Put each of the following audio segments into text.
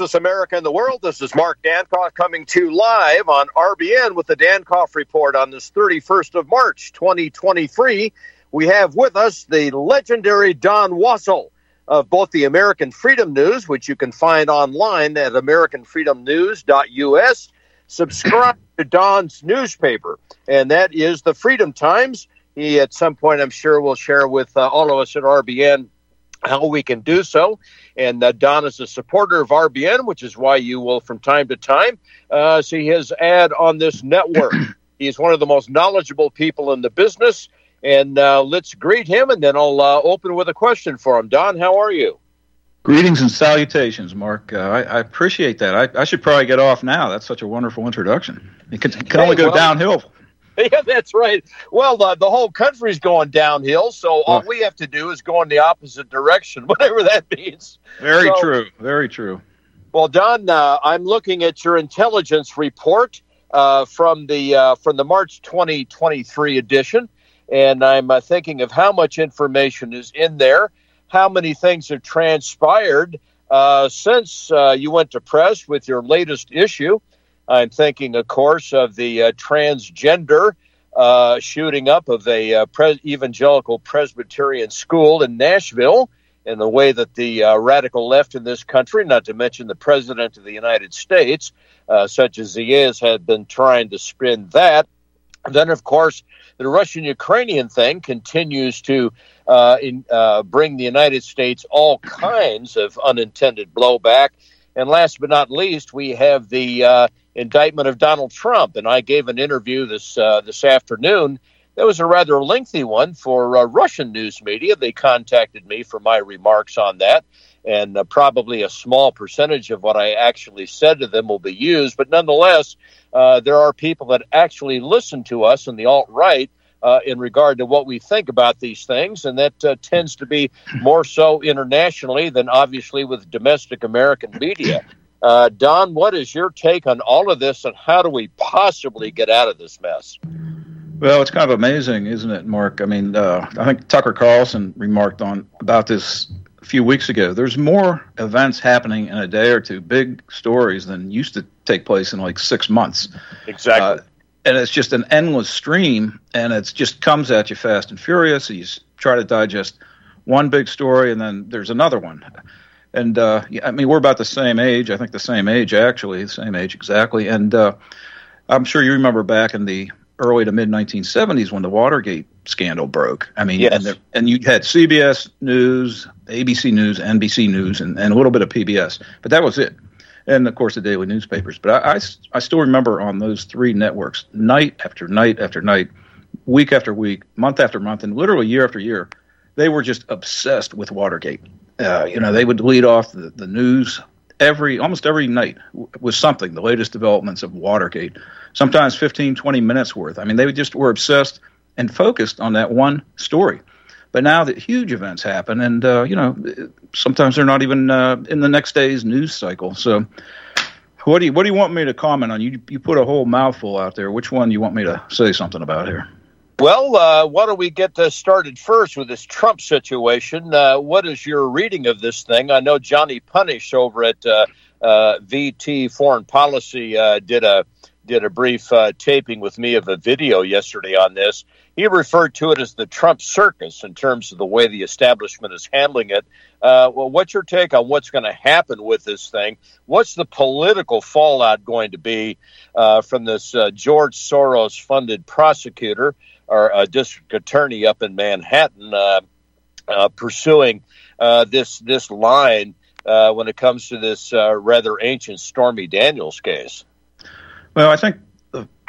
Texas, America, and the world. This is Mark Dankof coming to you live on RBN with the Dankof Report on this 31st of March, 2023. We have with us the legendary Don Wassall of both the American Freedom News, which you can find online at AmericanFreedomNews.us. Subscribe to Don's newspaper, and that is the Freedom Times. He, at some point, I'm sure, will share with uh, all of us at RBN how we can do so. And uh, Don is a supporter of RBN, which is why you will, from time to time, uh, see his ad on this network. He's one of the most knowledgeable people in the business. And uh, let's greet him, and then I'll uh, open with a question for him. Don, how are you? Greetings and salutations, Mark. Uh, I, I, appreciate that. I, I, should probably get off now. That's such a wonderful introduction. It can, it can hey, only go well, downhill. Yeah, that's right. Well, the, the whole country's going downhill, so all we have to do is go in the opposite direction, whatever that means. Very so, true. Very true. Well, Don, uh, I'm looking at your intelligence report uh, from the uh, from the March 2023 edition, and I'm uh, thinking of how much information is in there, how many things have transpired uh, since uh, you went to press with your latest issue. I'm thinking, of course, of the uh, transgender uh, shooting up of a uh, evangelical Presbyterian school in Nashville, and the way that the radical left in this country, not to mention the President of the United States, such as he is, had been trying to spin that. And then, of course, the Russian Ukrainian thing continues to uh, in, uh, bring the United States all kinds of unintended blowback. And last but not least, we have the uh, indictment of Donald Trump. And I gave an interview this uh, this afternoon. That was a rather lengthy one for uh, Russian news media. They contacted me for my remarks on that and uh, probably a small percentage of what I actually said to them will be used. But nonetheless, uh, there are people that actually listen to us in the alt right. Uh, in regard to what we think about these things, and that uh, tends to be more so internationally than obviously with domestic American media. Uh, Don, what is your take on all of this, and how do we possibly get out of this mess? Well, it's kind of amazing, isn't it, Mark? I mean, uh, I think Tucker Carlson remarked on about this a few weeks ago. There's more events happening in a day or two, big stories than used to take place in like six months. Exactly. Uh, and it's just an endless stream, and it just comes at you fast and furious. You try to digest one big story, and then there's another one. And uh, I mean, we're about the same age. I think the same age, actually, the same age exactly. And uh, I'm sure you remember back in the early to mid 1970s when the Watergate scandal broke. I mean, yes. and, there, and you had CBS News, ABC News, NBC News, and, and a little bit of PBS, but that was it. And of course, the daily newspapers. But I, I, I still remember on those three networks, night after night after night, week after week, month after month, and literally year after year, they were just obsessed with Watergate. Uh, you know, they would lead off the, the news every almost every night with something, the latest developments of Watergate, sometimes 15, 20 minutes worth. I mean, they just were obsessed and focused on that one story. But now that huge events happen, and uh, you know, sometimes they're not even uh, in the next day's news cycle. So, what do you what do you want me to comment on? You you put a whole mouthful out there. Which one you want me to say something about here? Well, uh, why don't we get this started first with this Trump situation? Uh, what is your reading of this thing? I know Johnny Punish over at uh, uh VT Foreign Policy did a did a brief taping with me of a video yesterday on this. He referred to it as the Trump circus in terms of the way the establishment is handling it. well, what's your take on what's going to happen with this thing? What's the political fallout going to be from this George Soros funded prosecutor? or a district attorney up in Manhattan uh, uh, pursuing uh, this this line uh, when it comes to this uh, rather ancient Stormy Daniels case. Well, I think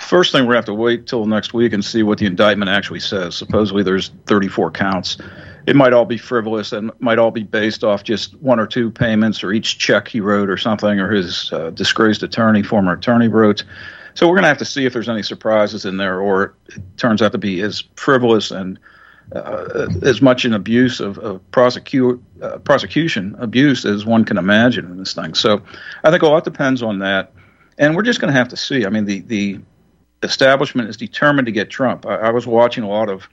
first thing we're going to have to wait till next week and see what the indictment actually says. Supposedly, there's 34 counts. It might all be frivolous and might all be based off just one or two payments or each check he wrote or something or his uh, disgraced attorney, former attorney wrote. So we're going to have to see if there's any surprises in there, or it turns out to be as frivolous and uh, as much an abuse of, of prosecute, uh, prosecution abuse as one can imagine in this thing. So I think a lot depends on that, and we're just going to have to see. I mean, the the establishment is determined to get Trump. I, I was watching a lot of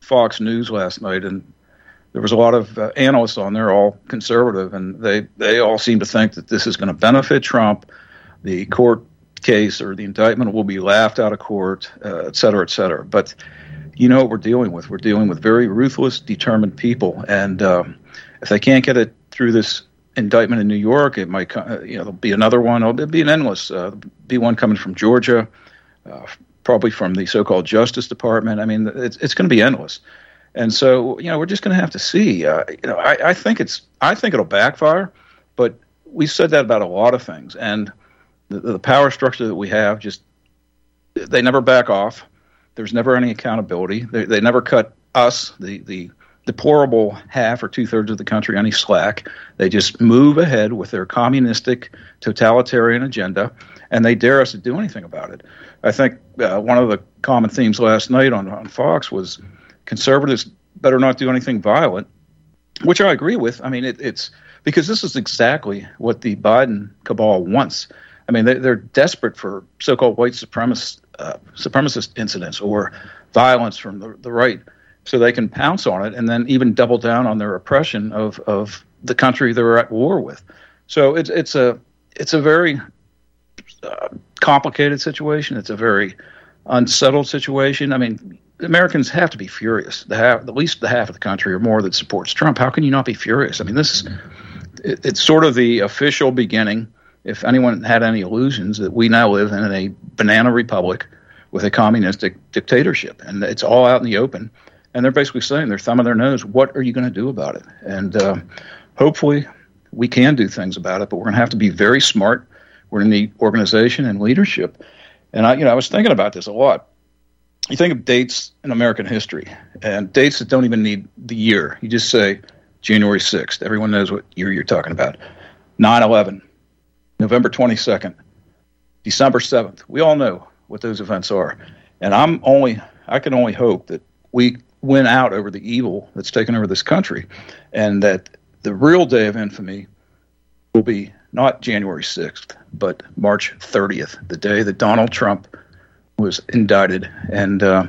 Fox News last night, and there was a lot of uh, analysts on there, all conservative, and they they all seem to think that this is going to benefit Trump. The court case or the indictment will be laughed out of court, uh, et cetera, et cetera. But you know what we're dealing with? We're dealing with very ruthless, determined people, and um, if they can't get it through this indictment in New York, it might, uh, you know, there'll be another one. It'll be an endless. Uh, be one coming from Georgia, uh, probably from the so-called Justice Department. I mean, it's it's going to be endless. And so, you know, we're just going to have to see. Uh, you know, I, I think it's, I think it'll backfire, but we said that about a lot of things, and the, the power structure that we have just, they never back off. There's never any accountability. They, they never cut us, the the deplorable half or two thirds of the country, any slack. They just move ahead with their communistic, totalitarian agenda, and they dare us to do anything about it. I think uh, one of the common themes last night on, on Fox was conservatives better not do anything violent, which I agree with. I mean, it, it's because this is exactly what the Biden cabal wants. I mean, they, they're desperate for so-called white supremacist, uh, supremacist incidents or violence from the, the right, so they can pounce on it and then even double down on their oppression of, of the country they're at war with. So it's it's a it's a very complicated situation. It's a very unsettled situation. I mean, Americans have to be furious. The half, at least the half of the country or more that supports Trump. How can you not be furious? I mean, this is it, it's sort of the official beginning. If anyone had any illusions that we now live in a banana republic with a communistic dictatorship, and it's all out in the open, and they're basically saying they're thumbing their nose. What are you going to do about it? And uh, hopefully, we can do things about it. But we're going to have to be very smart. We're to need organization and leadership. And I, you know, I was thinking about this a lot you think of dates in American history and dates that don't even need the year. You just say January 6th. Everyone knows what year you're talking about. 9 11, November 22nd, December 7th. We all know what those events are. And I'm only, I can only hope that we win out over the evil that's taken over this country and that the real day of infamy will be not January 6th, but March 30th, the day that Donald Trump was indicted, and uh,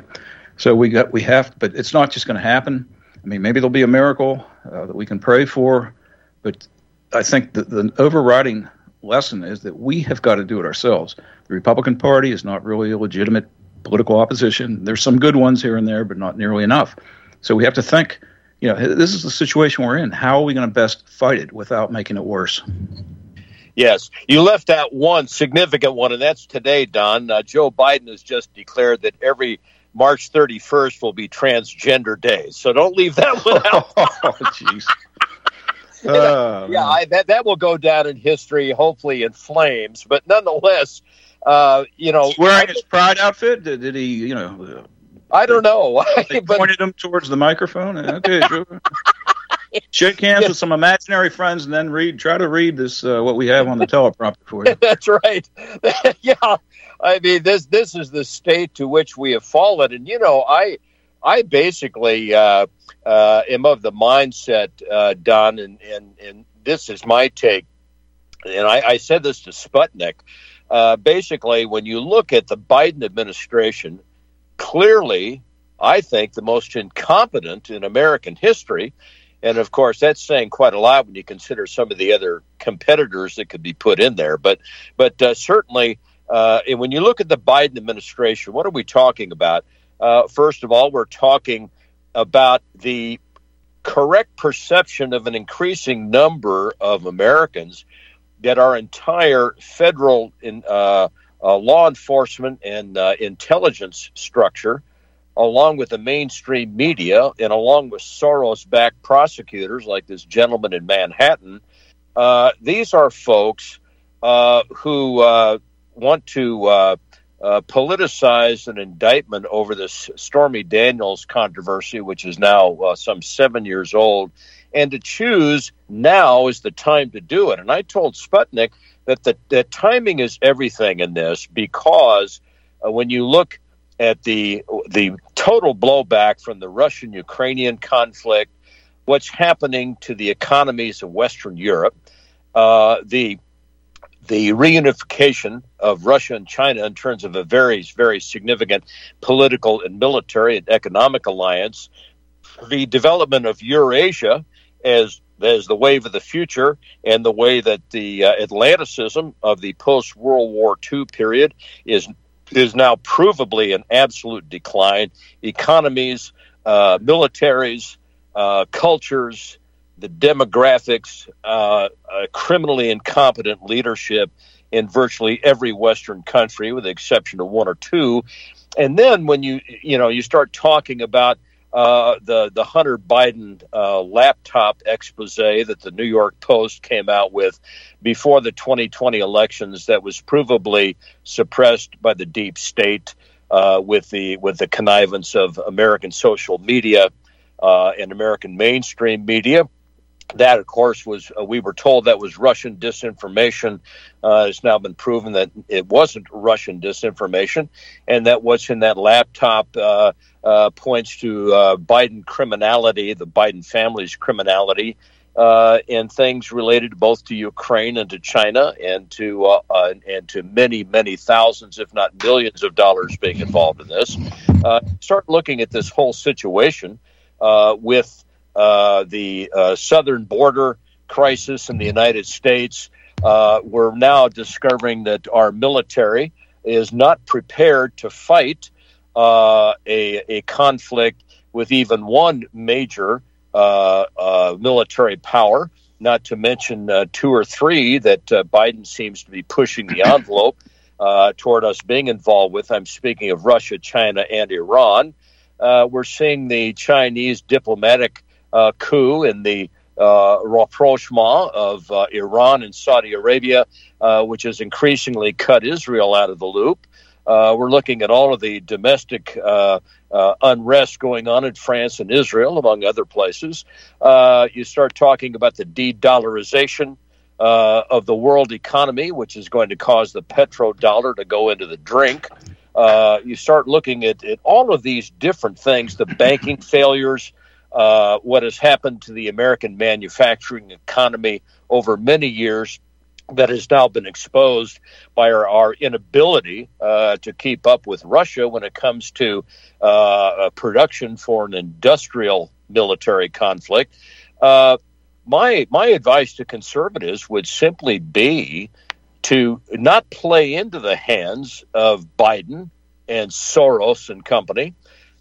so we got we have, but it's not just going to happen. I mean, maybe there'll be a miracle uh, that we can pray for, but I think the, the overriding lesson is that we have got to do it ourselves. The Republican Party is not really a legitimate political opposition. There's some good ones here and there, but not nearly enough. So we have to think. You know, this is the situation we're in. How are we going to best fight it without making it worse? Yes, you left out one significant one, and that's today, Don. Uh, Joe Biden has just declared that every March 31st will be Transgender Day. So don't leave that one out. oh, jeez. Uh, yeah, I, that that will go down in history, hopefully in flames. But nonetheless, uh, you know, He's wearing his pride outfit. Did, did he, you know? I don't know. They but, pointed him towards the microphone. Okay, Shake hands with some imaginary friends and then read. Try to read this uh, what we have on the teleprompter for you. That's right. yeah, I mean this this is the state to which we have fallen, and you know I I basically uh, uh, am of the mindset, uh, Don, and, and and this is my take, and I, I said this to Sputnik. Uh, basically, when you look at the Biden administration, clearly, I think the most incompetent in American history and of course, that's saying quite a lot when you consider some of the other competitors that could be put in there. But, but uh, certainly, uh, when you look at the Biden administration, what are we talking about? Uh, first of all, we're talking about the correct perception of an increasing number of Americans that our entire federal in, uh, uh, law enforcement and uh, intelligence structure along with the mainstream media and along with Soros backed prosecutors like this gentleman in Manhattan, uh, these are folks uh, who uh, want to uh, uh, politicize an indictment over this Stormy Daniels controversy, which is now uh, some seven years old, and to choose now is the time to do it. And I told Sputnik that the, the timing is everything in this because when you look at the the total blowback from the Russian Ukrainian conflict, what's happening to the economies of Western Europe, uh, the the reunification of Russia and China in terms of a very very significant political and military and economic alliance, the development of Eurasia as as the wave of the future and the way that the uh, Atlanticism of the post World War II period is is now provably an absolute decline. Economies, uh, militaries, uh, cultures, the demographics, uh, criminally incompetent leadership in virtually every Western country, with the exception of one or two. And then when you you know you start talking about uh, the the Hunter Biden uh, laptop expose that the New York Post came out with before the 2020 elections that was provably suppressed by the deep state uh, with the with the connivance of American social media uh, and American mainstream media that, of course, was uh, we were told that was Russian disinformation. Uh, it's now been proven that it wasn't Russian disinformation, and that what's in that laptop uh, uh points to uh, Biden criminality, the Biden family's criminality, uh, and things related both to Ukraine and to China, and to and to many, many thousands, if not millions, of dollars being involved in this. start looking at this whole situation with uh, the uh, southern border crisis in the United States, uh, we're now discovering that our military is not prepared to fight uh, a, a, conflict with even one major uh, military power, not to mention two or three that Biden seems to be pushing the envelope toward us being involved with. I'm speaking of Russia, China, and Iran. we're seeing the Chinese diplomatic uh, coup and the uh, rapprochement of uh, Iran and Saudi Arabia, uh, which has increasingly cut Israel out of the loop. Uh, we're looking at all of the domestic uh, uh, unrest going on in France and Israel, among other places. you start talking about the de dollarization of the world economy, which is going to cause the petrodollar to go into the drink. you start looking at, at all of these different things, the banking failures, uh, what has happened to the American manufacturing economy over many years that has now been exposed by our, our inability uh, to keep up with Russia when it comes to uh, production for an industrial military conflict. Uh, my my advice to conservatives would simply be to not play into the hands of Biden and Soros and company,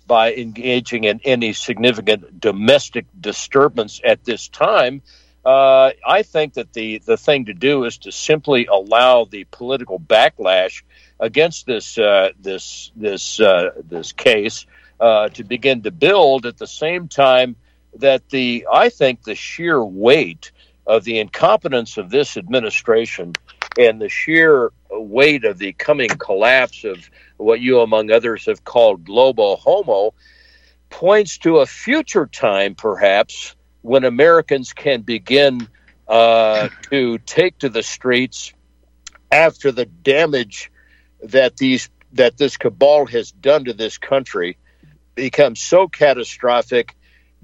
by engaging in any significant domestic disturbance at this time. Uh, I think that the, the thing to do is to simply allow the political backlash against this uh, this this uh, this case uh, to begin to build at the same time that the I think the sheer weight of the incompetence of this administration and the sheer weight of the coming collapse of what you, among others, have called global homo, points to a future time, perhaps, when Americans can begin uh, to take to the streets after the damage that these that this cabal has done to this country becomes so catastrophic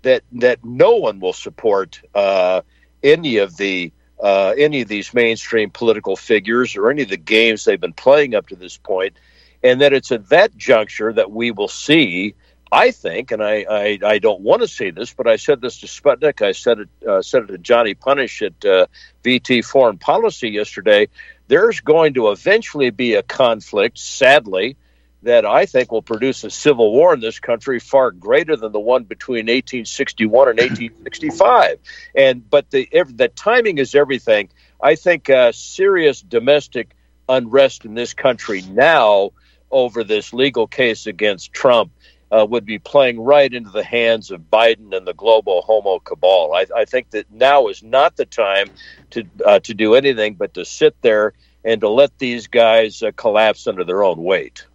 that that no one will support uh, any of the uh, any of these mainstream political figures or any of the games they've been playing up to this point, and that it's at that juncture that we will see. I think, and I, I, I don't want to say this, but I said this to Sputnik. I said it uh, said it to Johnny Punish at uh, VT Foreign Policy yesterday. There's going to eventually be a conflict, sadly, that I think will produce a civil war in this country far greater than the one between 1861 and 1865. And but the the timing is everything. I think uh, serious domestic unrest in this country now over this legal case against Trump uh, would be playing right into the hands of Biden and the global homo cabal. I, I think that now is not the time to uh, to do anything but to sit there and to let these guys uh, collapse under their own weight.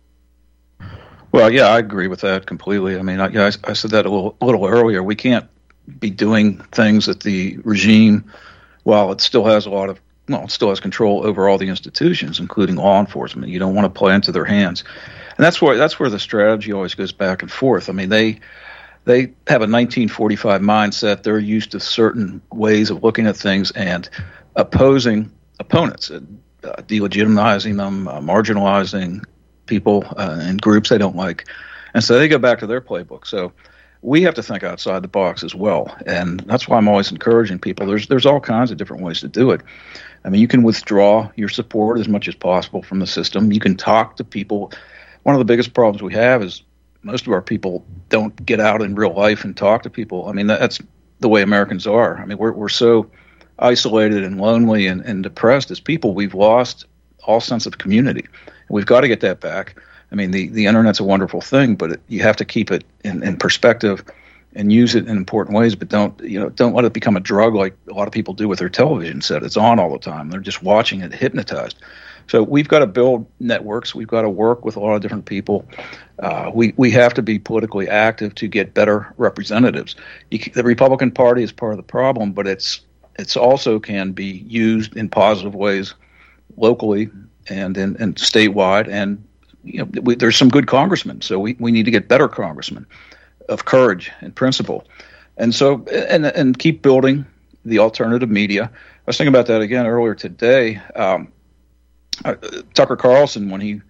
Well, yeah, I agree with that completely. I mean, I, I, I said that a little, a little earlier. We can't be doing things that the regime, while it still has a lot of, well, it still has control over all the institutions, including law enforcement. You don't want to play into their hands, and that's where that's where the strategy always goes back and forth. I mean, they they have a 1945 mindset. They're used to certain ways of looking at things and opposing opponents, uh, delegitimizing them, uh, marginalizing people uh, and groups they don't like, and so they go back to their playbook. So we have to think outside the box as well, and that's why I'm always encouraging people. There's there's all kinds of different ways to do it. I mean, you can withdraw your support as much as possible from the system. You can talk to people. One of the biggest problems we have is most of our people don't get out in real life and talk to people. I mean, that's the way Americans are. I mean, we're we're so isolated and lonely and, and depressed as people. We've lost all sense of community. We've got to get that back. I mean, the, the internet's a wonderful thing, but it, you have to keep it in, in perspective and use it in important ways. But don't you know? Don't let it become a drug like a lot of people do with their television set. It's on all the time. They're just watching it, hypnotized. So we've got to build networks. We've got to work with a lot of different people. Uh, we we have to be politically active to get better representatives. You, the Republican Party is part of the problem, but it's it's also can be used in positive ways locally and and, and statewide and you know, we, there's some good congressmen, so we, we need to get better congressmen of courage and principle, and so and and keep building the alternative media. I was thinking about that again earlier today. Um, uh, Tucker Carlson, when he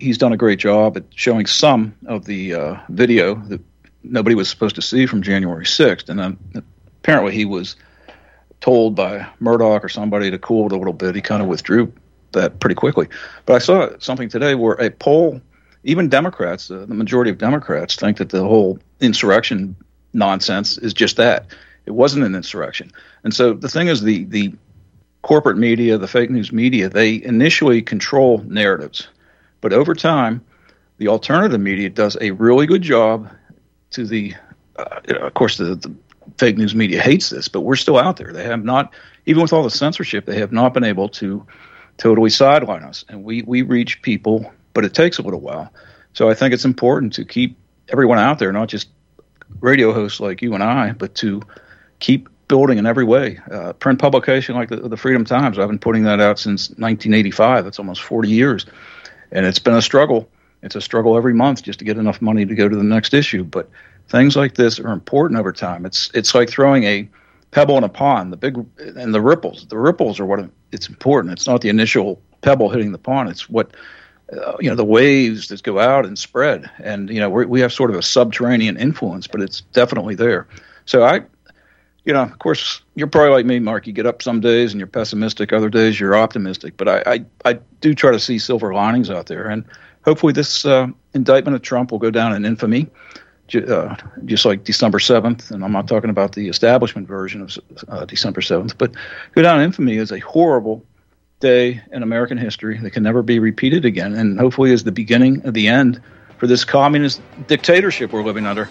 he's done a great job at showing some of the uh, video that nobody was supposed to see from January 6th, and apparently he was told by Murdoch or somebody to cool it a little bit. He kind of withdrew that pretty quickly. But I saw something today where a poll, even Democrats, uh, the majority of Democrats, think that the whole insurrection nonsense is just that. It wasn't an insurrection. And so the thing is, the the corporate media, the fake news media, they initially control narratives, but over time, the alternative media does a really good job. To the, uh, of course, the, the fake news media hates this, but we're still out there. They have not, even with all the censorship, they have not been able to totally sideline us. And we, we reach people, but it takes a little while. So I think it's important to keep everyone out there, not just radio hosts like you and I, but to keep building in every way. Uh, print publication like the, the Freedom Times, I've been putting that out since 1985. That's almost 40 years. And it's been a struggle. It's a struggle every month just to get enough money to go to the next issue. But things like this are important over time. It's it's like throwing a pebble in a pond. The big and the ripples. The ripples are what it's important. It's not the initial pebble hitting the pond. It's what uh, you know the waves that go out and spread. And you know we have sort of a subterranean influence, but it's definitely there. So I, you know, of course, you're probably like me, Mark. You get up some days and you're pessimistic. Other days you're optimistic. But I I, I do try to see silver linings out there, and hopefully this uh, indictment of Trump will go down in infamy uh, just like December 7th, and I'm not talking about the establishment version of uh, December 7th, but go down in infamy is a horrible day in American history that can never be repeated again, and hopefully is the beginning of the end for this communist dictatorship we're living under.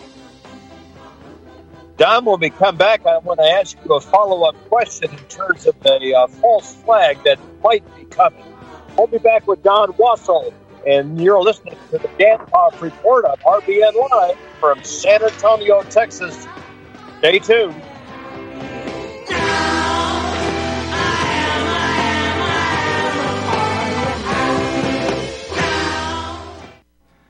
Don, when we come back, I want to ask you a follow up question in terms of a uh, false flag that might be coming. We'll be back with Don Wassall and you're listening to the Dankof Report on RBN Live from San Antonio, Texas. Stay tuned.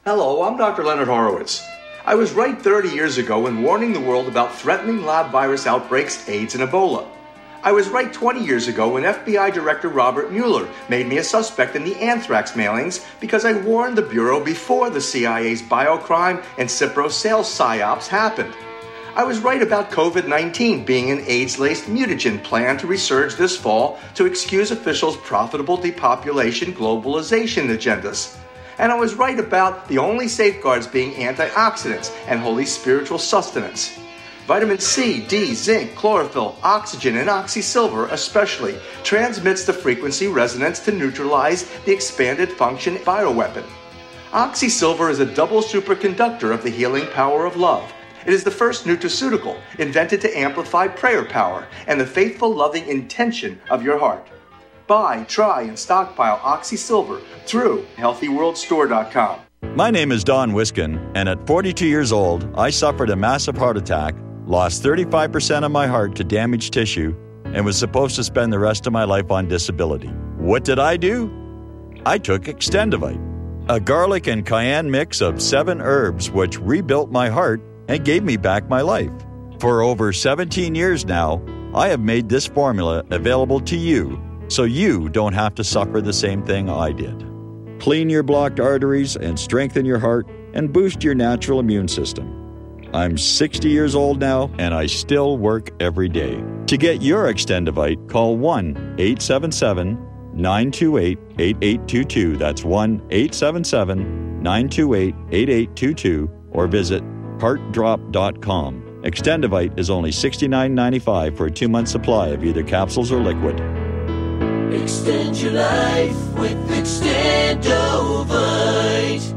Hello, I'm Dr. Leonard Horowitz. I was right 30 years ago in warning the world about threatening lab virus outbreaks, AIDS, and Ebola. I was right 20 years ago when FBI Director Robert Mueller made me a suspect in the anthrax mailings because I warned the Bureau before the CIA's biocrime and Cipro sales psyops happened. I was right about COVID 19 being an AIDS laced mutagen plan to resurge this fall to excuse officials' profitable depopulation globalization agendas. And I was right about the only safeguards being antioxidants and holy spiritual sustenance. Vitamin C, D, zinc, chlorophyll, oxygen, and oxysilver especially transmits the frequency resonance to neutralize the expanded function bioweapon. Oxysilver is a double superconductor of the healing power of love. It is the first nutraceutical invented to amplify prayer power and the faithful, loving intention of your heart. Buy, try, and stockpile Oxysilver through HealthyWorldStore.com. My name is Don Wiskin, and at 42 years old, I suffered a massive heart attack lost 35% of my heart to damaged tissue, and was supposed to spend the rest of my life on disability. What did I do? I took Extendovite, a garlic and cayenne mix of seven herbs which rebuilt my heart and gave me back my life. For over 17 years now, I have made this formula available to you so you don't have to suffer the same thing I did. Clean your blocked arteries and strengthen your heart and boost your natural immune system. I'm 60 years old now and I still work every day. To get your Extendovite, call 1 877 928 8822. That's 1 877 928 8822 or visit heartdrop.com. Extendovite is only $69.95 for a two month supply of either capsules or liquid. Extend your life with Extendovite.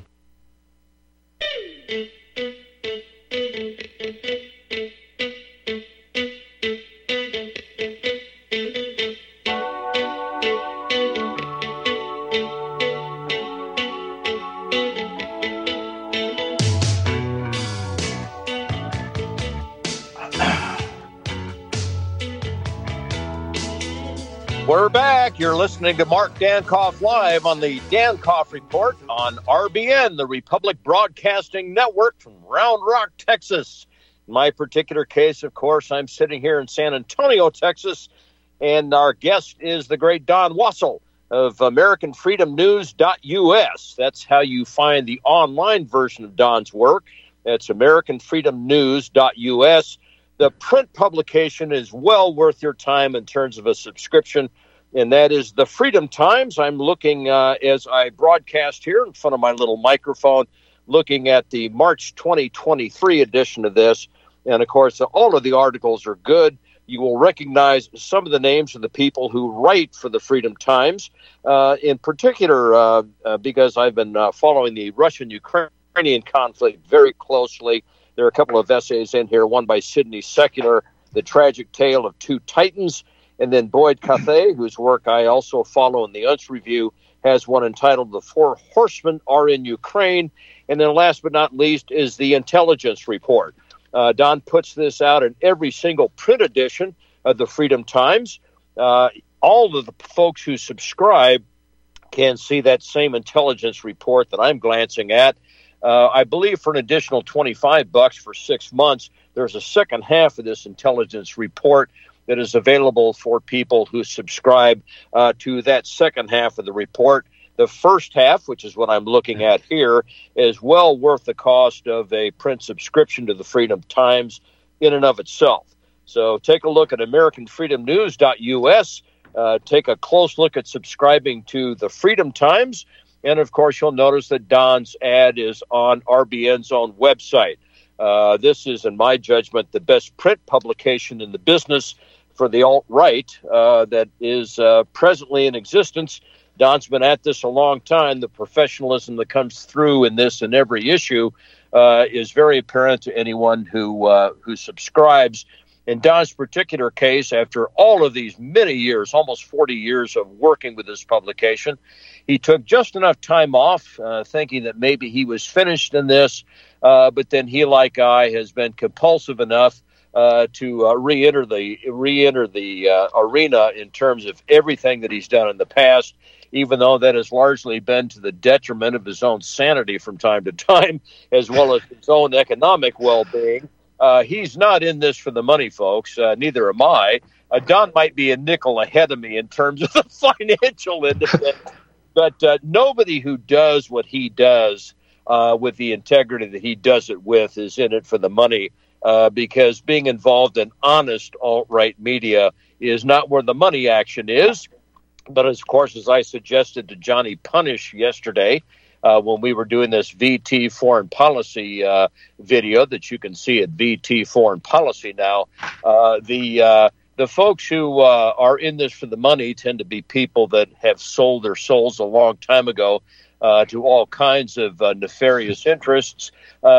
Listening to Mark Dankof live on the Dankof Report on RBN, the Republic Broadcasting Network from Round Rock, Texas. In my particular case, of course, I'm sitting here in San Antonio, Texas, and our guest is the great Don Wassall of AmericanFreedomNews.us. That's how you find the online version of Don's work. That's AmericanFreedomNews.us. The print publication is well worth your time in terms of a subscription, and that is the Freedom Times. I'm looking uh, as I broadcast here in front of my little microphone, looking at the March 2023 edition of this. And of course, all of the articles are good. You will recognize some of the names of the people who write for the Freedom Times, uh, in particular, uh, uh, because I've been uh, following the Russian Ukrainian conflict very closely. There are a couple of essays in here, one by Sidney Secular, The Tragic Tale of Two Titans, and then Boyd Cathey, whose work I also follow in the Unz Review, has one entitled The Four Horsemen Are in Ukraine. And then last but not least is the Intelligence Report. Uh, Don puts this out in every single print edition of the Freedom Times. Uh, all of the folks who subscribe can see that same intelligence report that I'm glancing at. Uh, I believe for an additional 25 bucks for six months, there's a second half of this intelligence report that is available for people who subscribe uh, to that second half of the report. The first half, which is what I'm looking at here, is well worth the cost of a print subscription to the Freedom Times in and of itself. So take a look at AmericanFreedomNews.us. Uh, take a close look at subscribing to the Freedom Times. And of course, you'll notice that Don's ad is on RBN's own website. Uh, this is, in my judgment, the best print publication in the business for the alt right uh, that is uh, presently in existence. Don's been at this a long time. The professionalism that comes through in this and every issue uh, is very apparent to anyone who uh, who subscribes. In Don's particular case, after all of these many years, almost 40 years of working with this publication, he took just enough time off, uh, thinking that maybe he was finished in this. Uh, but then he, like I, has been compulsive enough uh, to uh, re-enter the re-enter the uh, arena in terms of everything that he's done in the past. Even though that has largely been to the detriment of his own sanity from time to time, as well as his own economic well-being. Uh, he's not in this for the money, folks. Uh, neither am I. Don might be a nickel ahead of me in terms of the financial end of it, but nobody who does what he does with the integrity that he does it with is in it for the money. Uh, because being involved in honest alt right media is not where the money action is. But of course, as I suggested to Johnny Punish yesterday, uh, when we were doing this VT foreign policy uh, video that you can see at VT foreign policy now. Uh, the uh, the folks who uh, are in this for the money tend to be people that have sold their souls a long time ago uh, to all kinds of nefarious interests.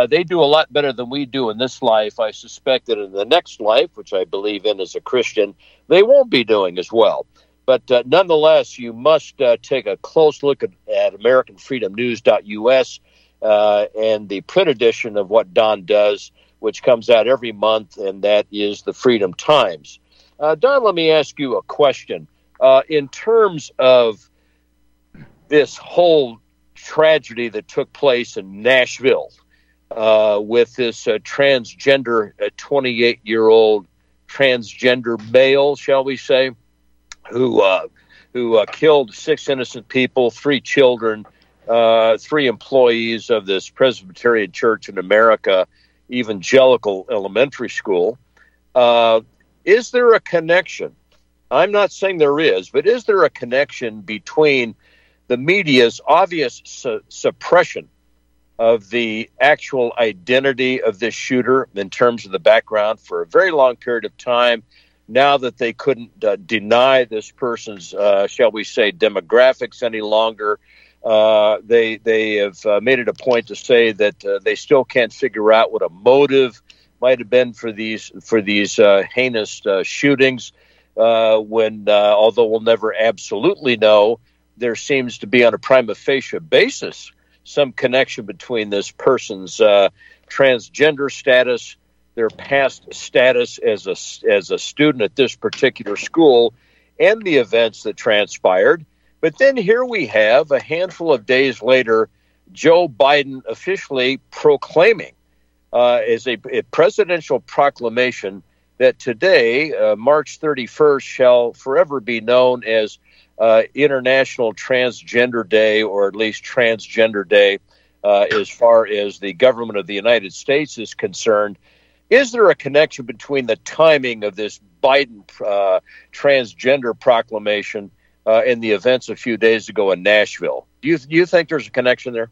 they do a lot better than we do in this life. I suspect that in the next life, which I believe in as a Christian, they won't be doing as well. But uh, nonetheless, you must uh, take a close look at, at AmericanFreedomNews.us uh, and the print edition of what Don does, which comes out every month, and that is the Freedom Times. Uh, Don, let me ask you a question. Uh, in terms of this whole tragedy that took place in Nashville uh, with this transgender 28 year old transgender male, shall we say, who uh, who uh, killed six innocent people, three children, uh, three employees of this Presbyterian Church in America, Evangelical Elementary School. Uh, is there a connection? I'm not saying there is, but is there a connection between the media's obvious su- suppression of the actual identity of this shooter in terms of the background for a very long period of time now that they couldn't uh, deny this person's, uh, shall we say, demographics any longer, uh, they they have uh, made it a point to say that uh, they still can't figure out what a motive might have been for these for these uh, heinous shootings. when although we'll never absolutely know, there seems to be on a prima facie basis some connection between this person's transgender status their past status as a, as a student at this particular school and the events that transpired. But then here we have a handful of days later, Joe Biden officially proclaiming uh, as a, a, presidential proclamation that today, uh, March 31st, shall forever be known as uh, International Transgender Day, or at least Transgender Day, uh, as far as the government of the United States is concerned. Is there a connection between the timing of this Biden uh, transgender proclamation uh, and the events a few days ago in Nashville? Do you, do you think there's a connection there?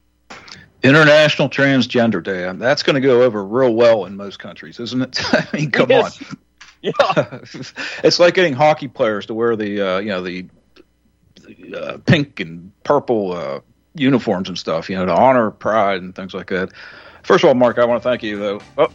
International Transgender Day. That's going to go over real well in most countries, isn't it? I mean, come yes. on. Yeah. it's like getting hockey players to wear the uh, you know the uh, pink and purple uh, uniforms and stuff, you know, to honor pride and things like that. First of all, Mark, I want to thank you though. Oh,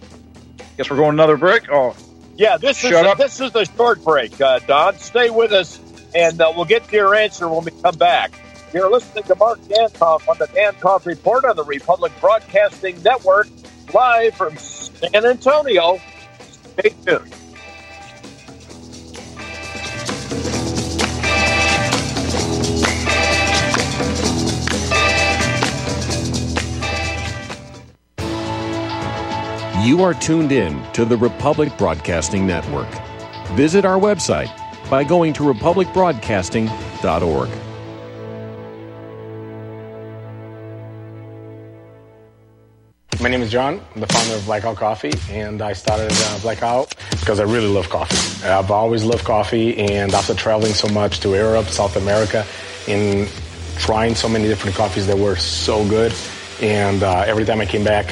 Guess we're going another break. Oh, yeah. This is a, this is the short break. Uh, Don, stay with us, and uh, we'll get to your answer when we come back. You're listening to Mark Dankof on the Dankof Report on the Republic Broadcasting Network, live from San Antonio. Stay tuned. You are tuned in to the Republic Broadcasting Network. Visit our website by going to republicbroadcasting.org. My name is John. I'm the founder of Blackout Coffee, and I started uh, Blackout because I really love coffee. I've always loved coffee, and after traveling so much to Europe, South America, and trying so many different coffees that were so good, and uh, every time I came back,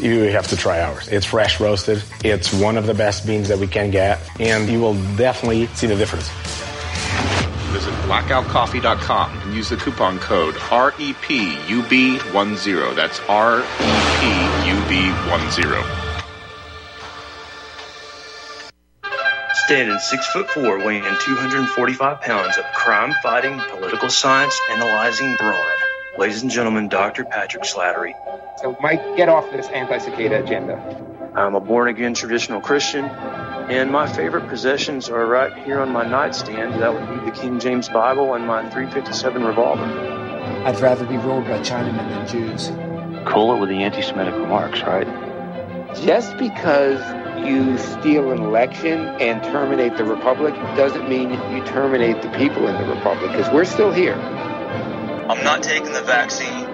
you have to try ours. It's fresh roasted. It's one of the best beans that we can get, and you will definitely see the difference. Visit blackoutcoffee.com and use the coupon code REPUB10. That's REPUB10. Standing six foot four, weighing 245 pounds of crime fighting, political science analyzing brawn. Ladies and gentlemen, Dr. Patrick Slattery. So, Mike, get off this anti cicada agenda. I'm a born again traditional Christian, and my favorite possessions are right here on my nightstand. That would be the King James Bible and my 357 revolver. I'd rather be ruled by Chinamen than Jews. Cool it with the anti Semitic remarks, right? Just because you steal an election and terminate the republic doesn't mean you terminate the people in the republic because we're still here. I'm not taking the vaccine.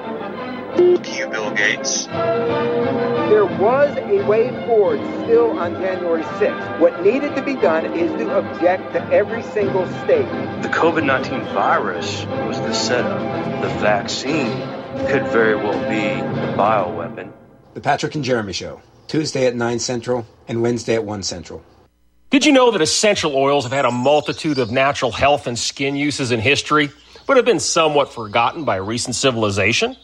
Fuck you, Bill Gates. There was a way forward still on January 6th. What needed to be done is to object to every single state. The COVID 19 virus was the setup. The vaccine could very well be the bioweapon. The Patrick and Jeremy Show, Tuesday at 9 Central and Wednesday at 1 Central. Did you know that essential oils have had a multitude of natural health and skin uses in history, but have been somewhat forgotten by recent civilization?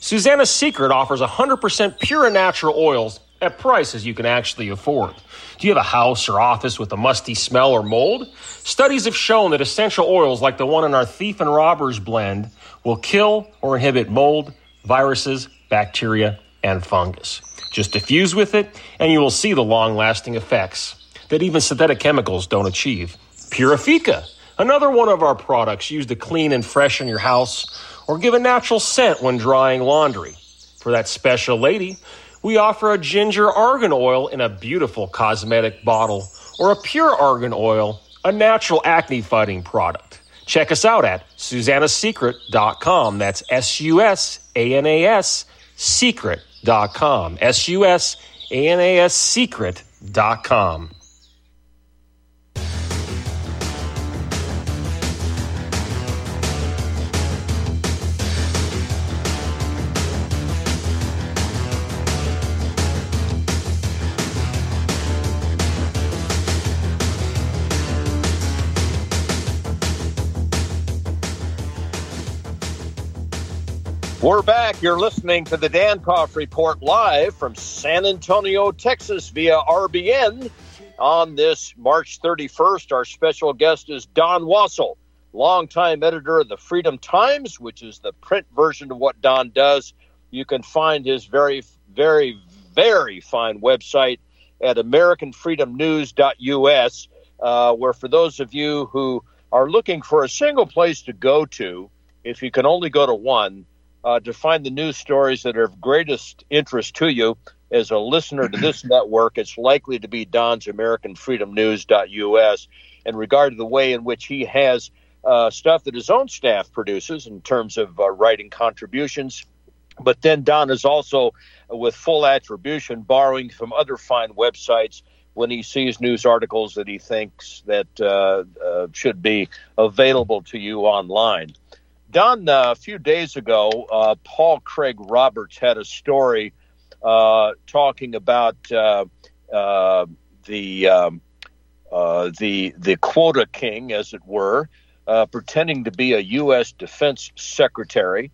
Susanna's Secret offers 100% pure natural oils at prices you can actually afford. Do you have a house or office with a musty smell or mold? Studies have shown that essential oils like the one in our Thief and Robbers blend will kill or inhibit mold, viruses, bacteria, and fungus. Just diffuse with it, and you will see the long lasting effects that even synthetic chemicals don't achieve. Purifica, another one of our products used to clean and freshen your house or give a natural scent when drying laundry. For that special lady, we offer a ginger argan oil in a beautiful cosmetic bottle or a pure argan oil, a natural acne fighting product. Check us out at susannasecret.com. That's S U S A N A S secret.com. S U S A N A S secret.com. We're back. You're listening to the Dan Dankof Report live from San Antonio, Texas via RBN. On this March 31st, our special guest is Don Wassall, longtime editor of the Freedom Times, which is the print version of what Don does. You can find his very, very, very fine website at AmericanFreedomNews.us, uh, where for those of you who are looking for a single place to go to, if you can only go to one, uh, to find the news stories that are of greatest interest to you as a listener to this network, it's likely to be Don's AmericanFreedomNews.us in regard to the way in which he has uh, stuff that his own staff produces in terms of uh, writing contributions. But then Don is also, uh, with full attribution, borrowing from other fine websites when he sees news articles that he thinks that uh, uh, should be available to you online. Don, uh, a few days ago, uh, Paul Craig Roberts had a story uh, talking about uh, uh, the um, uh, the the quota king, as it were, pretending to be a U.S. Defense Secretary,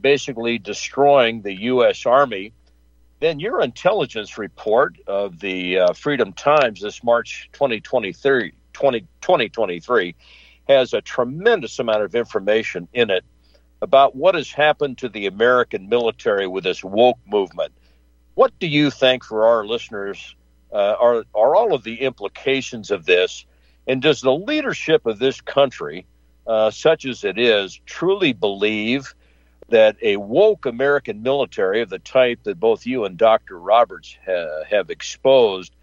basically destroying the U.S. Army. Then your intelligence report of the Freedom Times this March 2023, 20, 2023 has a tremendous amount of information in it about what has happened to the American military with this woke movement. What do you think for our listeners uh, are, are all of the implications of this? And does the leadership of this country, uh, such as it is, truly believe that a woke American military of the type that both you and Dr. Roberts ha- have exposed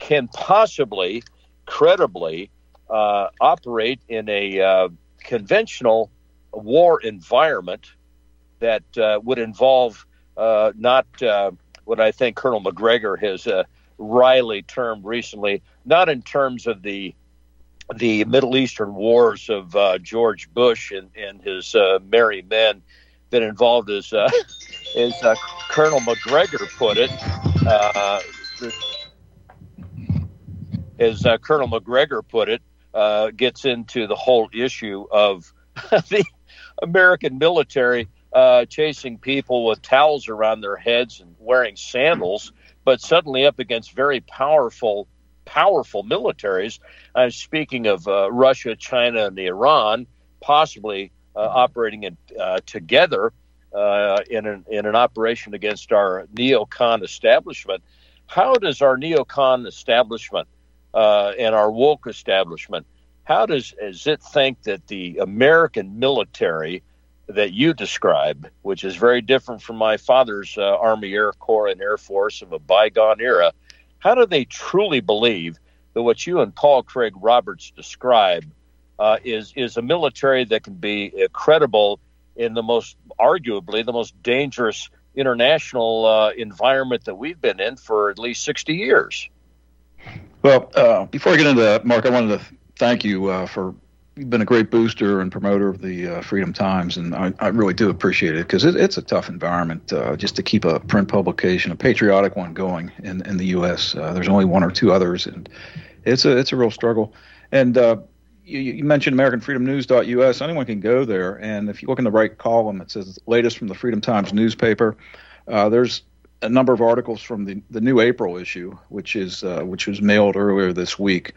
can possibly, credibly, uh, operate in a uh, conventional war environment that uh, would involve uh, not uh, what I think Colonel Macgregor has uh, wryly termed recently, not in terms of the the Middle Eastern wars of George Bush and, and his merry men that involved, as, as Colonel Macgregor put it, as Colonel Macgregor put it, uh, gets into the whole issue of the American military uh, chasing people with towels around their heads and wearing sandals, but suddenly up against very powerful, powerful militaries. I'm speaking of uh, Russia, China, and Iran, possibly uh, operating in, uh, together uh, in an, in an operation against our neocon establishment. How does our neocon establishment uh, and our woke establishment. How does, does it think that the American military that you describe, which is very different from my father's uh, Army, Air Corps, and Air Force of a bygone era, how do they truly believe that what you and Paul Craig Roberts describe uh, is is a military that can be credible in the most arguably the most dangerous international uh, environment that we've been in for at least 60 years. Well, uh, before I get into that, Mark, I wanted to thank you uh, for you've been a great booster and promoter of the uh, Freedom Times, and I, I, really do appreciate it because it, it's a tough environment uh, just to keep a print publication, a patriotic one, going in, in the U.S. Uh, there's only one or two others, and it's a it's a real struggle. And uh, you, you, mentioned AmericanFreedomNews.us. Anyone can go there, and if you look in the right column, it says latest from the Freedom Times newspaper. Uh, there's a number of articles from the, the new April issue, which is uh, which was mailed earlier this week,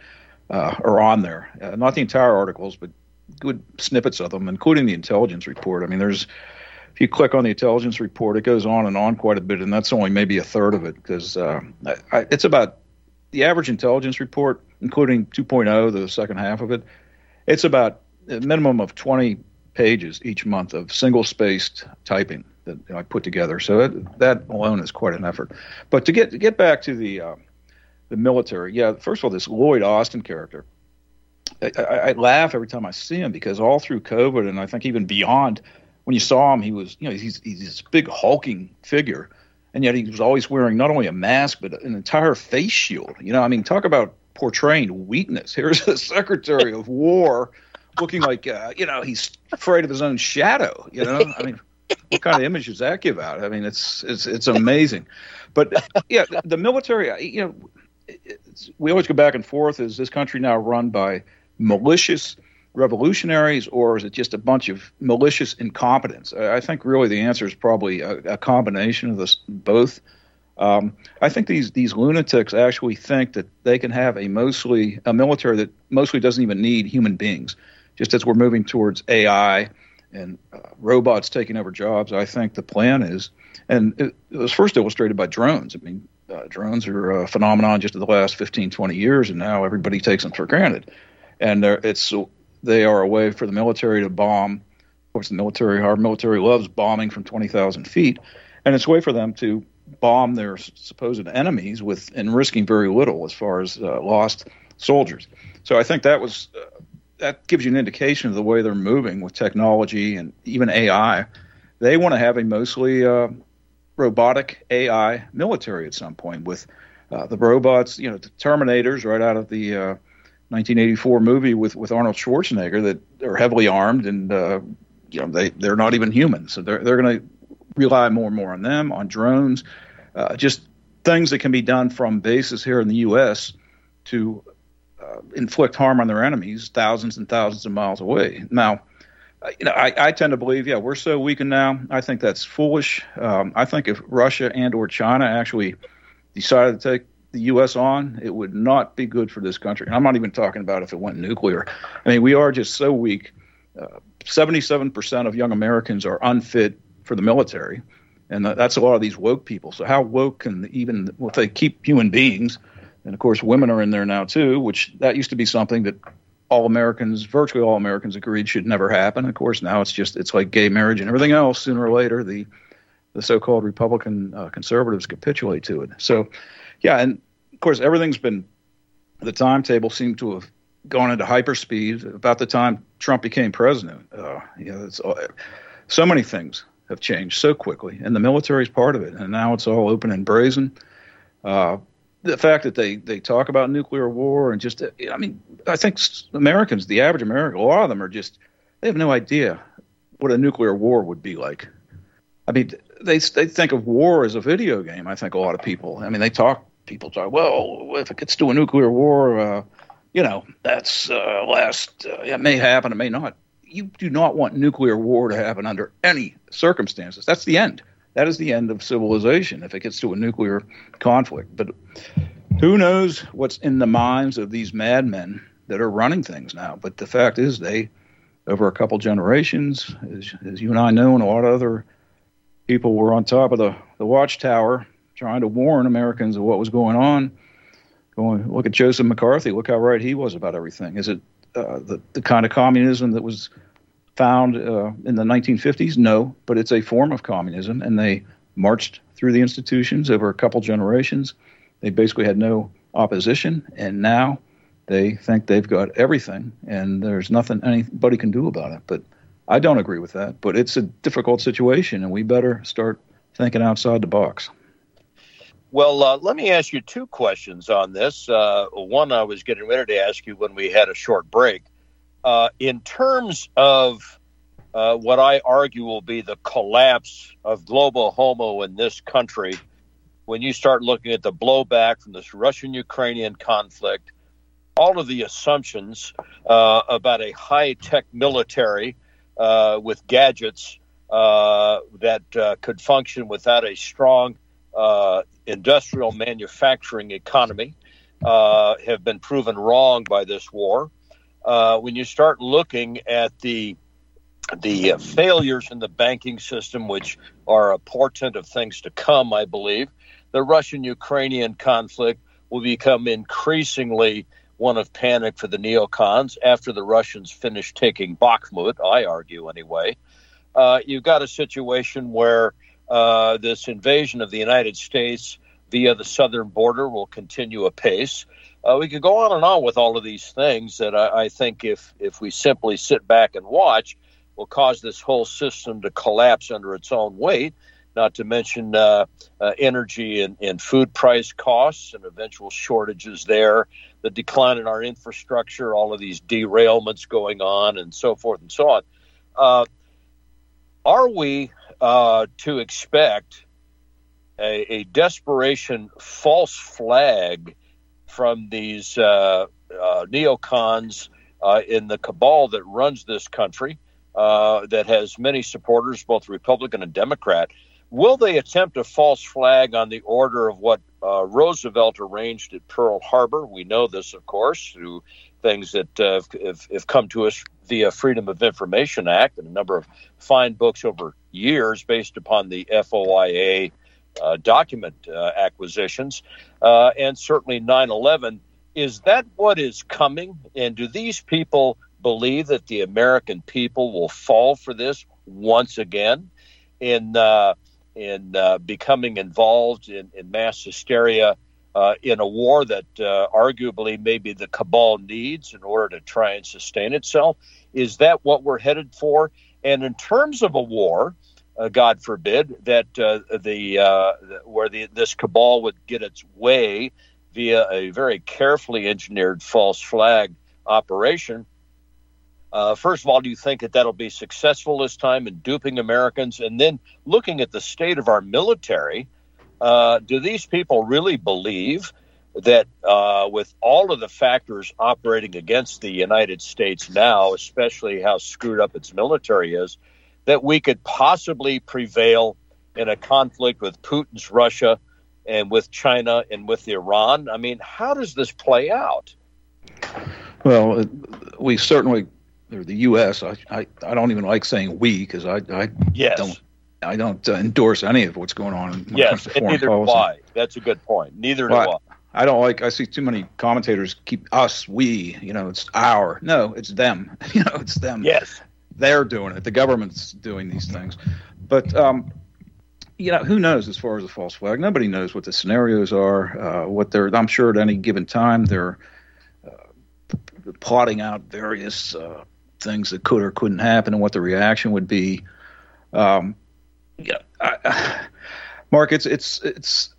uh, are on there. Uh, not the entire articles, but good snippets of them, including the intelligence report. I mean, there's if you click on the intelligence report, it goes on and on quite a bit, and that's only maybe a third of it because uh, it's about the average intelligence report, including 2.0, the second half of it. It's about a minimum of 20 pages each month of single spaced typing that I put together. So it, that alone is quite an effort. But to get to get back to the uh, the military, yeah. First of all, this Lloyd Austin character, I, I, I, laugh every time I see him because all through COVID and I think even beyond, when you saw him, he was you know he's he's this big hulking figure, and yet he was always wearing not only a mask but an entire face shield. You know, I mean, talk about portraying weakness. Here's the Secretary of War looking like uh, you know he's afraid of his own shadow. You know, I mean, what kind of image does that give out? I mean, it's it's it's amazing. But yeah, the military. You know, we always go back and forth. Is this country now run by malicious revolutionaries, or is it just a bunch of malicious incompetence? I think really the answer is probably a, a combination of this both. Um, I think these these lunatics actually think that they can have a mostly a military that mostly doesn't even need human beings. Just as we're moving towards AI and uh, robots taking over jobs, I think the plan is, and it, it was first illustrated by drones. I mean, uh, drones are a phenomenon just of the last 15, 20 years, and now everybody takes them for granted. And it's they are a way for the military to bomb. Of course, the military, our military loves bombing from 20,000 feet, and it's a way for them to bomb their supposed enemies with and risking very little as far as uh, lost soldiers. So I think that was uh, that gives you an indication of the way they're moving with technology and even AI. They want to have a mostly uh, robotic AI military at some point with uh, the robots, you know, the Terminators right out of the 1984 uh, movie with, with Arnold Schwarzenegger that are heavily armed and uh, you know they they're not even human, so they're they're going to rely more and more on them, on drones, uh, just things that can be done from bases here in the U.S. to uh, inflict harm on their enemies thousands and thousands of miles away. Now, uh, you know, I, I, tend to believe, yeah, we're so weakened now. I think that's foolish. Um, I think if Russia and or China actually decided to take the U.S. on, it would not be good for this country. And I'm not even talking about if it went nuclear. I mean, we are just so weak. Uh, 77% of young Americans are unfit for the military, and that's a lot of these woke people. So how woke can even well they keep human beings, and of course women are in there now too, which that used to be something that all Americans, virtually all Americans, agreed should never happen. Of course, now it's just it's like gay marriage and everything else. Sooner or later, the the so-called Republican uh, conservatives capitulate to it. So, yeah, and of course, everything's been the timetable seemed to have gone into hyperspeed about the time Trump became president. Uh, you know, uh, so many things have changed so quickly, and the military is part of it. And now it's all open and brazen. Uh, the fact that they, they talk about nuclear war and just, I mean, I think Americans, the average American, a lot of them are just, they have no idea what a nuclear war would be like. I mean, they they think of war as a video game. I think a lot of people. I mean, they talk. People talk. Well, if it gets to a nuclear war, uh, you know, that's uh, last. Uh, it may happen. It may not you do not want nuclear war to happen under any circumstances. That's the end. That is the end of civilization if it gets to a nuclear conflict. But who knows what's in the minds of these madmen that are running things now? But the fact is, they, over a couple generations, as, as you and I know, and a lot of other people were on top of the, the watchtower trying to warn Americans of what was going on. Going, look at Joseph McCarthy. Look how right he was about everything. Is it uh, the, the kind of communism that was found uh, in the 1950s? No, but it's a form of communism, and they marched through the institutions over a couple generations. they basically had no opposition, and now they think they've got everything, and there's nothing anybody can do about it. But I don't agree with that. But it's a difficult situation, and we better start thinking outside the box. Well, uh, let me ask you two questions on this. Uh, one I was getting ready to ask you when we had a short break. Uh, in terms of uh, what I argue will be the collapse of global homo in this country, when you start looking at the blowback from this Russian Ukrainian conflict, all of the assumptions uh, about a high tech military uh, with gadgets that could function without a strong uh, industrial manufacturing economy uh, have been proven wrong by this war. Uh, when you start looking at the the uh, failures in the banking system, which are a portent of things to come, I believe, the Russian-Ukrainian conflict will become increasingly one of panic for the neocons after the Russians finish taking Bakhmut. I argue anyway. Uh, you've got a situation where uh, this invasion of the United States via the southern border will continue apace. Uh, we could go on and on with all of these things that I, I, think if if we simply sit back and watch, will cause this whole system to collapse under its own weight. Not to mention uh, uh, energy and, and, food price costs and eventual shortages there, the decline in our infrastructure, all of these derailments going on, and so forth and so on. Uh, are we uh, to expect a, a, desperation false flag from these uh, uh, neocons uh, in the cabal that runs this country, uh, that has many supporters, both Republican and Democrat. Will they attempt a false flag on the order of what uh, Roosevelt arranged at Pearl Harbor? We know this, of course, through things that have, have, come to us via Freedom of Information Act and a number of fine books over years based upon the FOIA uh, document uh, acquisitions, uh, and certainly 9 11. Is that what is coming? And do these people believe that the American people will fall for this once again in, uh, in uh, becoming involved in, in mass hysteria? Uh, in a war that arguably maybe the cabal needs in order to try and sustain itself. Is that what we're headed for? And in terms of a war, uh, God forbid, that uh, the uh, where the, this cabal would get its way via a very carefully engineered false flag operation. Uh, first of all, do you think that that'll be successful this time in duping Americans? And then looking at the state of our military, uh, do these people really believe that uh, with all of the factors operating against the United States now, especially how screwed up its military is, that we could possibly prevail in a conflict with Putin's Russia and with China and with Iran? I mean, how does this play out? Well, we certainly, or the U.S. I, I, I don't even like saying we because I, I yes. don't I don't uh, endorse any of what's going on. Yes, and neither policy. do I. That's a good point. Neither well, do I. I don't like. I see too many commentators keep us, we. You know, it's our. No, it's them. You know, it's them. Yes they're doing it. The government's doing these things, but um, you know, who knows as far as the false flag? Nobody knows what the scenarios are. Uh, what they're. I'm sure at any given time they're uh, plotting out various uh, things that could or couldn't happen and what the reaction would be. Um, yeah, I, Mark, it's it's it's.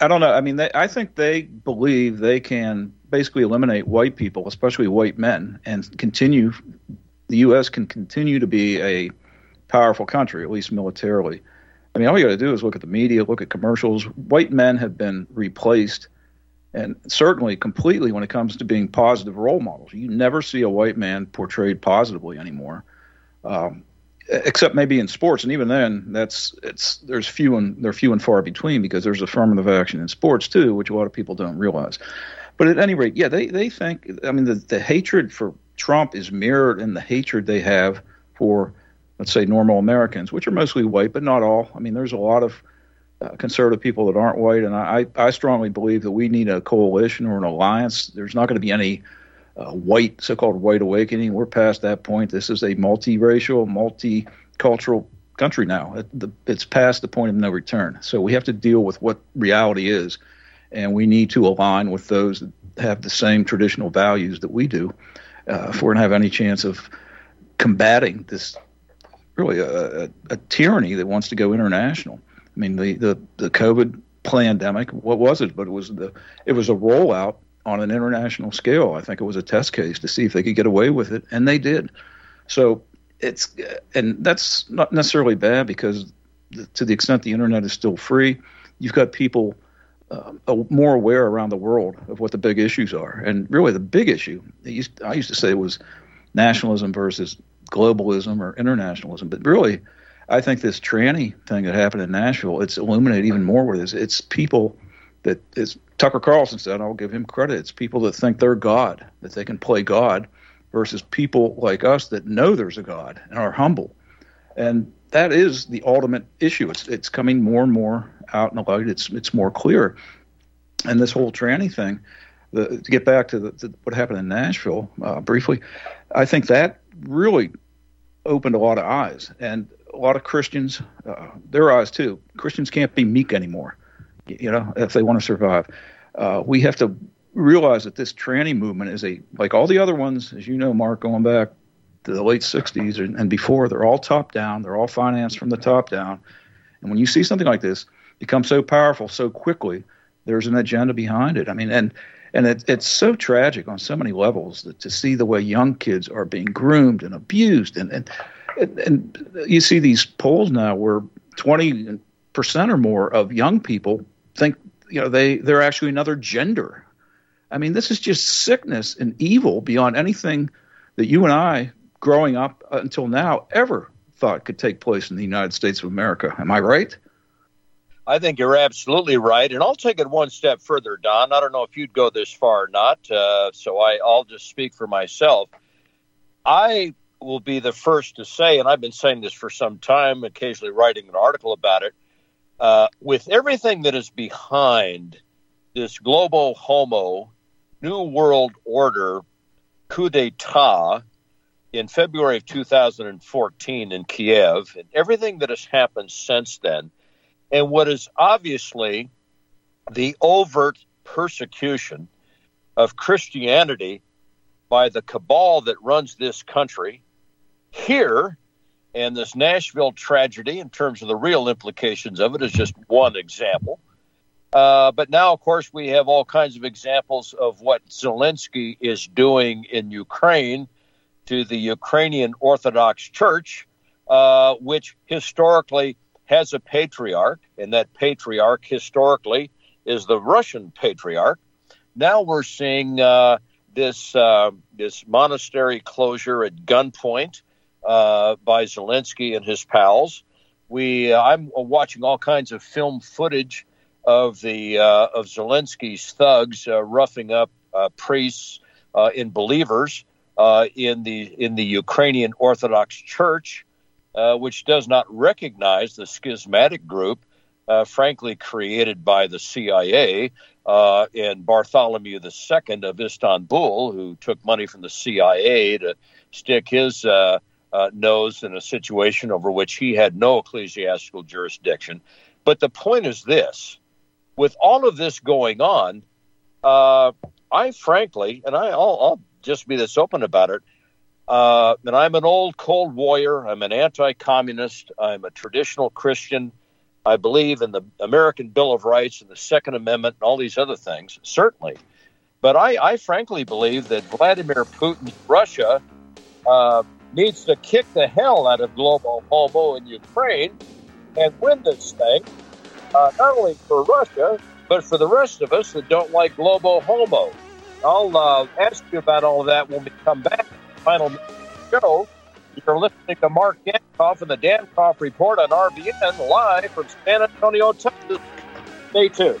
I don't know. I mean, they, I think they believe they can basically eliminate white people, especially white men, and continue the U.S. can continue to be a powerful country, at least militarily. I mean, all you got to do is look at the media, look at commercials. White men have been replaced, and certainly completely when it comes to being positive role models. You never see a white man portrayed positively anymore, um, except maybe in sports, and even then, that's it's there's few and they're few and far between because there's affirmative action in sports too, which a lot of people don't realize. But at any rate, yeah, they they think. I mean, the the hatred for Trump is mirrored in the hatred they have for, let's say, normal Americans, which are mostly white, but not all. I mean, there's a lot of uh, conservative people that aren't white, and I, I strongly believe that we need a coalition or an alliance. There's not going to be any uh, white, so-called white awakening. We're past that point. This is a multiracial, multicultural country now. It's past the point of no return. So we have to deal with what reality is and we need to align with those that have the same traditional values that we do uh, if we're going to have any chance of combating this really a, a, a, tyranny that wants to go international. I mean, the, the, the COVID pandemic, what was it? But it was the it was a rollout on an international scale. I think it was a test case to see if they could get away with it, and they did. So it's and that's not necessarily bad because to the extent the internet is still free, you've got people uh, more aware around the world of what the big issues are. And really, the big issue used, I used to say was nationalism versus globalism or internationalism, but really. I think this tranny thing that happened in Nashville, it's illuminated even more with this. It's people that is Tucker Carlson said, I'll give him credit. It's people that think they're God, that they can play God, versus people like us that know there's a God and are humble. And that is the ultimate issue. It's it's coming more and more out in the light. It's it's more clear. And this whole tranny thing, the, to get back to, the, to what happened in Nashville uh, briefly, I think that really opened a lot of eyes and a lot of Christians, uh, their eyes too. Christians can't be meek anymore, you know, if they want to survive. Uh, we have to realize that this tranny movement is a like all the other ones, as you know, Mark, going back the late '60s and before. They're all top down. They're all financed from the top down. And when you see something like this become so powerful so quickly, there's an agenda behind it. I mean, and and it, it's so tragic on so many levels that to see the way young kids are being groomed and abused, and and and, you see these polls now where 20 percent or more of young people think you know they they're actually another gender I mean, this is just sickness and evil beyond anything that you and I, growing up until now, ever thought could take place in the United States of America. Am I right? I think you're absolutely right, and I'll take it one step further, Don. I don't know if you'd go this far or not, uh, so I, I'll just speak for myself. I will be the first to say, and I've been saying this for some time, occasionally writing an article about it. Uh, with everything that is behind this global homo New World Order coup d'etat in February of 2014 in Kiev, and everything that has happened since then, and what is obviously the overt persecution of Christianity by the cabal that runs this country here. And this Nashville tragedy, in terms of the real implications of it, is just one example. Uh, but now, of course, we have all kinds of examples of what Zelensky is doing in Ukraine to the Ukrainian Orthodox Church, uh, which historically has a patriarch, and that patriarch historically is the Russian patriarch. Now we're seeing uh, this uh, this monastery closure at gunpoint uh, by Zelensky and his pals. We I'm watching all kinds of film footage of the uh, of Zelensky's thugs uh, roughing up uh, priests uh, and believers uh, in the in the Ukrainian Orthodox Church, uh, which does not recognize the schismatic group, frankly created by the CIA and Bartholomew II of Istanbul, who took money from the CIA to stick his. nose in a situation over which he had no ecclesiastical jurisdiction. But the point is this with all of this going on, uh, I frankly, and I, will I'll just be this open about it. Uh, and I'm an old cold warrior. I'm an anti-communist. I'm a traditional Christian. I believe in the American Bill of Rights and the Second Amendment and all these other things, certainly. But I, I frankly believe that Vladimir Putin's Russia uh, needs to kick the hell out of global homo in Ukraine and win this thing uh, not only for Russia, but for the rest of us that don't like global Homo. I'll uh, ask you about all of that when we come back. Final show. You're listening to Mark Dankof and the Dankof Report on RBN live from San Antonio, Texas. Stay tuned.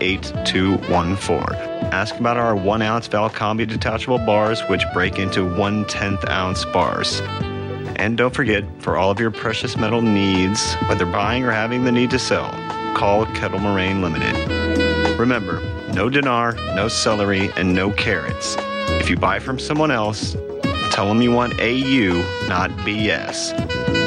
8214. Ask about our one ounce Valcambi detachable bars, which break into one tenth ounce bars. And don't forget, for all of your precious metal needs, whether buying or having the need to sell, call Kettle Moraine Limited. Remember, no dinar, no celery, and no carrots. If you buy from someone else, tell them you want AU, not BS.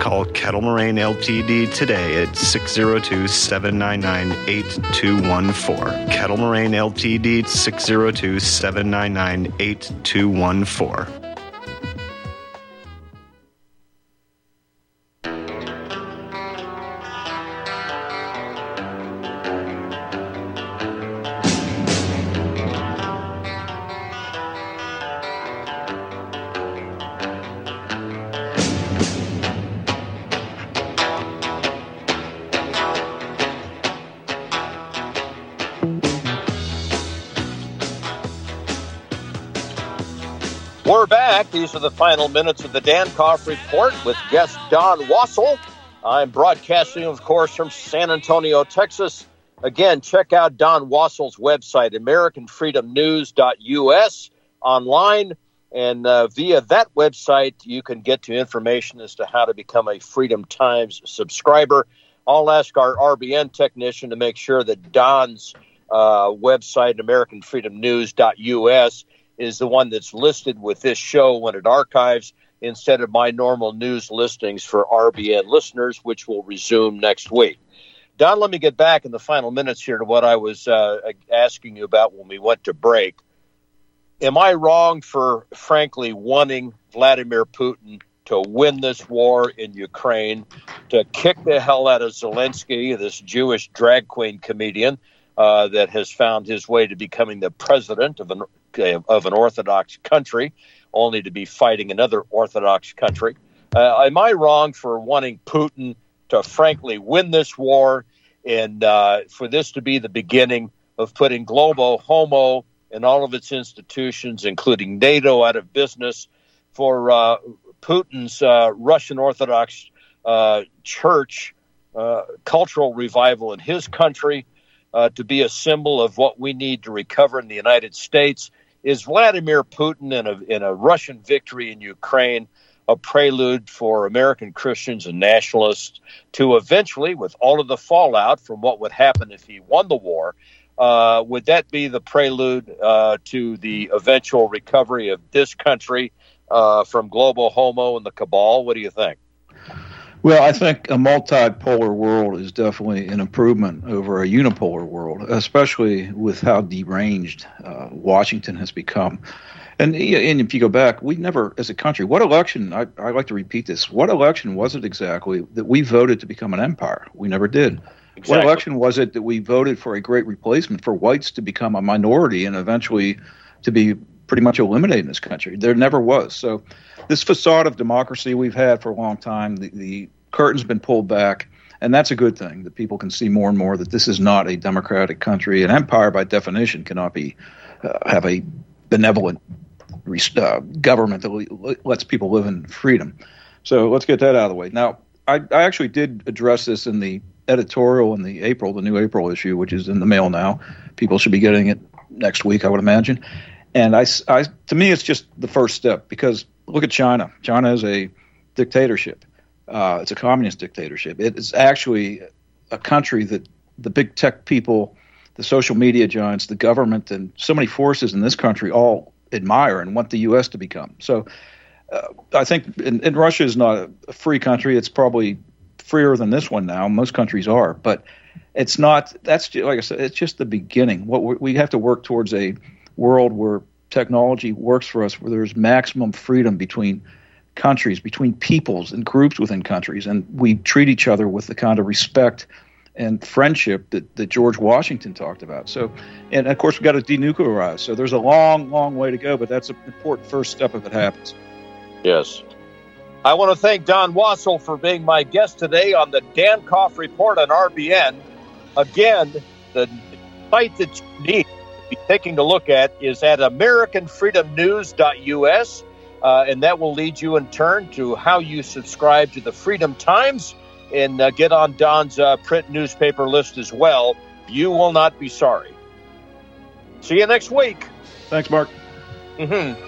Call Kettle Moraine Ltd today at 602 799 8214. Kettle Moraine Ltd 602 799 8214. We're back. These are the final minutes of the Dankof Report with guest Don Wassall. I'm broadcasting, of course, from San Antonio, Texas. Again, check out Don Wassall's website, AmericanFreedomNews.us, online. And uh, via that website, you can get to information as to how to become a Freedom Times subscriber. I'll ask our RBN technician to make sure that Don's uh, website, AmericanFreedomNews.us, is the one that's listed with this show when it archives instead of my normal news listings for RBN listeners, which will resume next week. Don, let me get back in the final minutes here to what I was uh, asking you about when we went to break. Am I wrong for, frankly, wanting Vladimir Putin to win this war in Ukraine, to kick the hell out of Zelensky, this Jewish drag queen comedian uh, that has found his way to becoming the president of an of an Orthodox country, only to be fighting another Orthodox country. Uh, am I wrong for wanting Putin to frankly win this war and uh, for this to be the beginning of putting global homo and all of its institutions, including NATO, out of business, for uh, Putin's uh, Russian Orthodox uh, Church uh, cultural revival in his country uh, to be a symbol of what we need to recover in the United States. Is Vladimir Putin in a, in a Russian victory in Ukraine a prelude for American Christians and nationalists to eventually, with all of the fallout from what would happen if he won the war, uh, would that be the prelude uh, to the eventual recovery of this country uh, from global homo and the cabal? What do you think? Well, I think a multipolar world is definitely an improvement over a unipolar world, especially with how deranged uh, Washington has become. And, and if you go back, we never, as a country, what election, I, I like to repeat this, what election was it exactly that we voted to become an empire? We never did. Exactly. What election was it that we voted for a great replacement for whites to become a minority and eventually to be pretty much eliminated in this country? There never was. So, this facade of democracy we've had for a long time, the, the curtain's been pulled back, and that's a good thing that people can see more and more that this is not a democratic country. An empire, by definition, cannot be uh, have a benevolent uh, government that lets people live in freedom. So let's get that out of the way. Now, I, I actually did address this in the editorial in the April, the new April issue, which is in the mail now. People should be getting it next week, I would imagine. And I, I, to me, it's just the first step because look at China. China is a dictatorship. Uh, it's a communist dictatorship. It is actually a country that the big tech people, the social media giants, the government, and so many forces in this country all admire and want the U.S. to become. So uh, I think, and, and, Russia is not a free country. It's probably freer than this one now. Most countries are, but it's not. That's just, like I said. It's just the beginning. What we have to work towards a world where technology works for us, where there's maximum freedom between countries, between peoples and groups within countries, and we treat each other with the kind of respect and friendship that, that George Washington talked about. So, and of course, we've got to denuclearize. So there's a long, long way to go, but that's an important first step if it happens. Yes. I want to thank Don Wassall for being my guest today on the Dankof Report on RBN. Again, the site that you need to be taking a look at is at AmericanFreedomNews.us, uh, and that will lead you in turn to how you subscribe to the Freedom Times and uh, get on Don's uh, print newspaper list as well. You will not be sorry. See you next week. Thanks, Mark. Mm-hmm.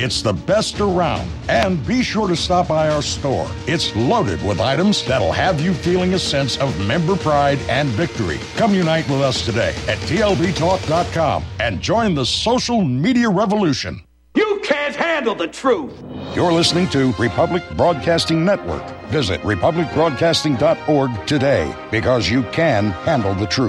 it's the best around. And be sure to stop by our store. It's loaded with items that'll have you feeling a sense of member pride and victory. Come unite with us today at TLBTalk.com and join the social media revolution. You can't handle the truth. You're listening to Republic Broadcasting Network. Visit republicbroadcasting.org today because you can handle the truth.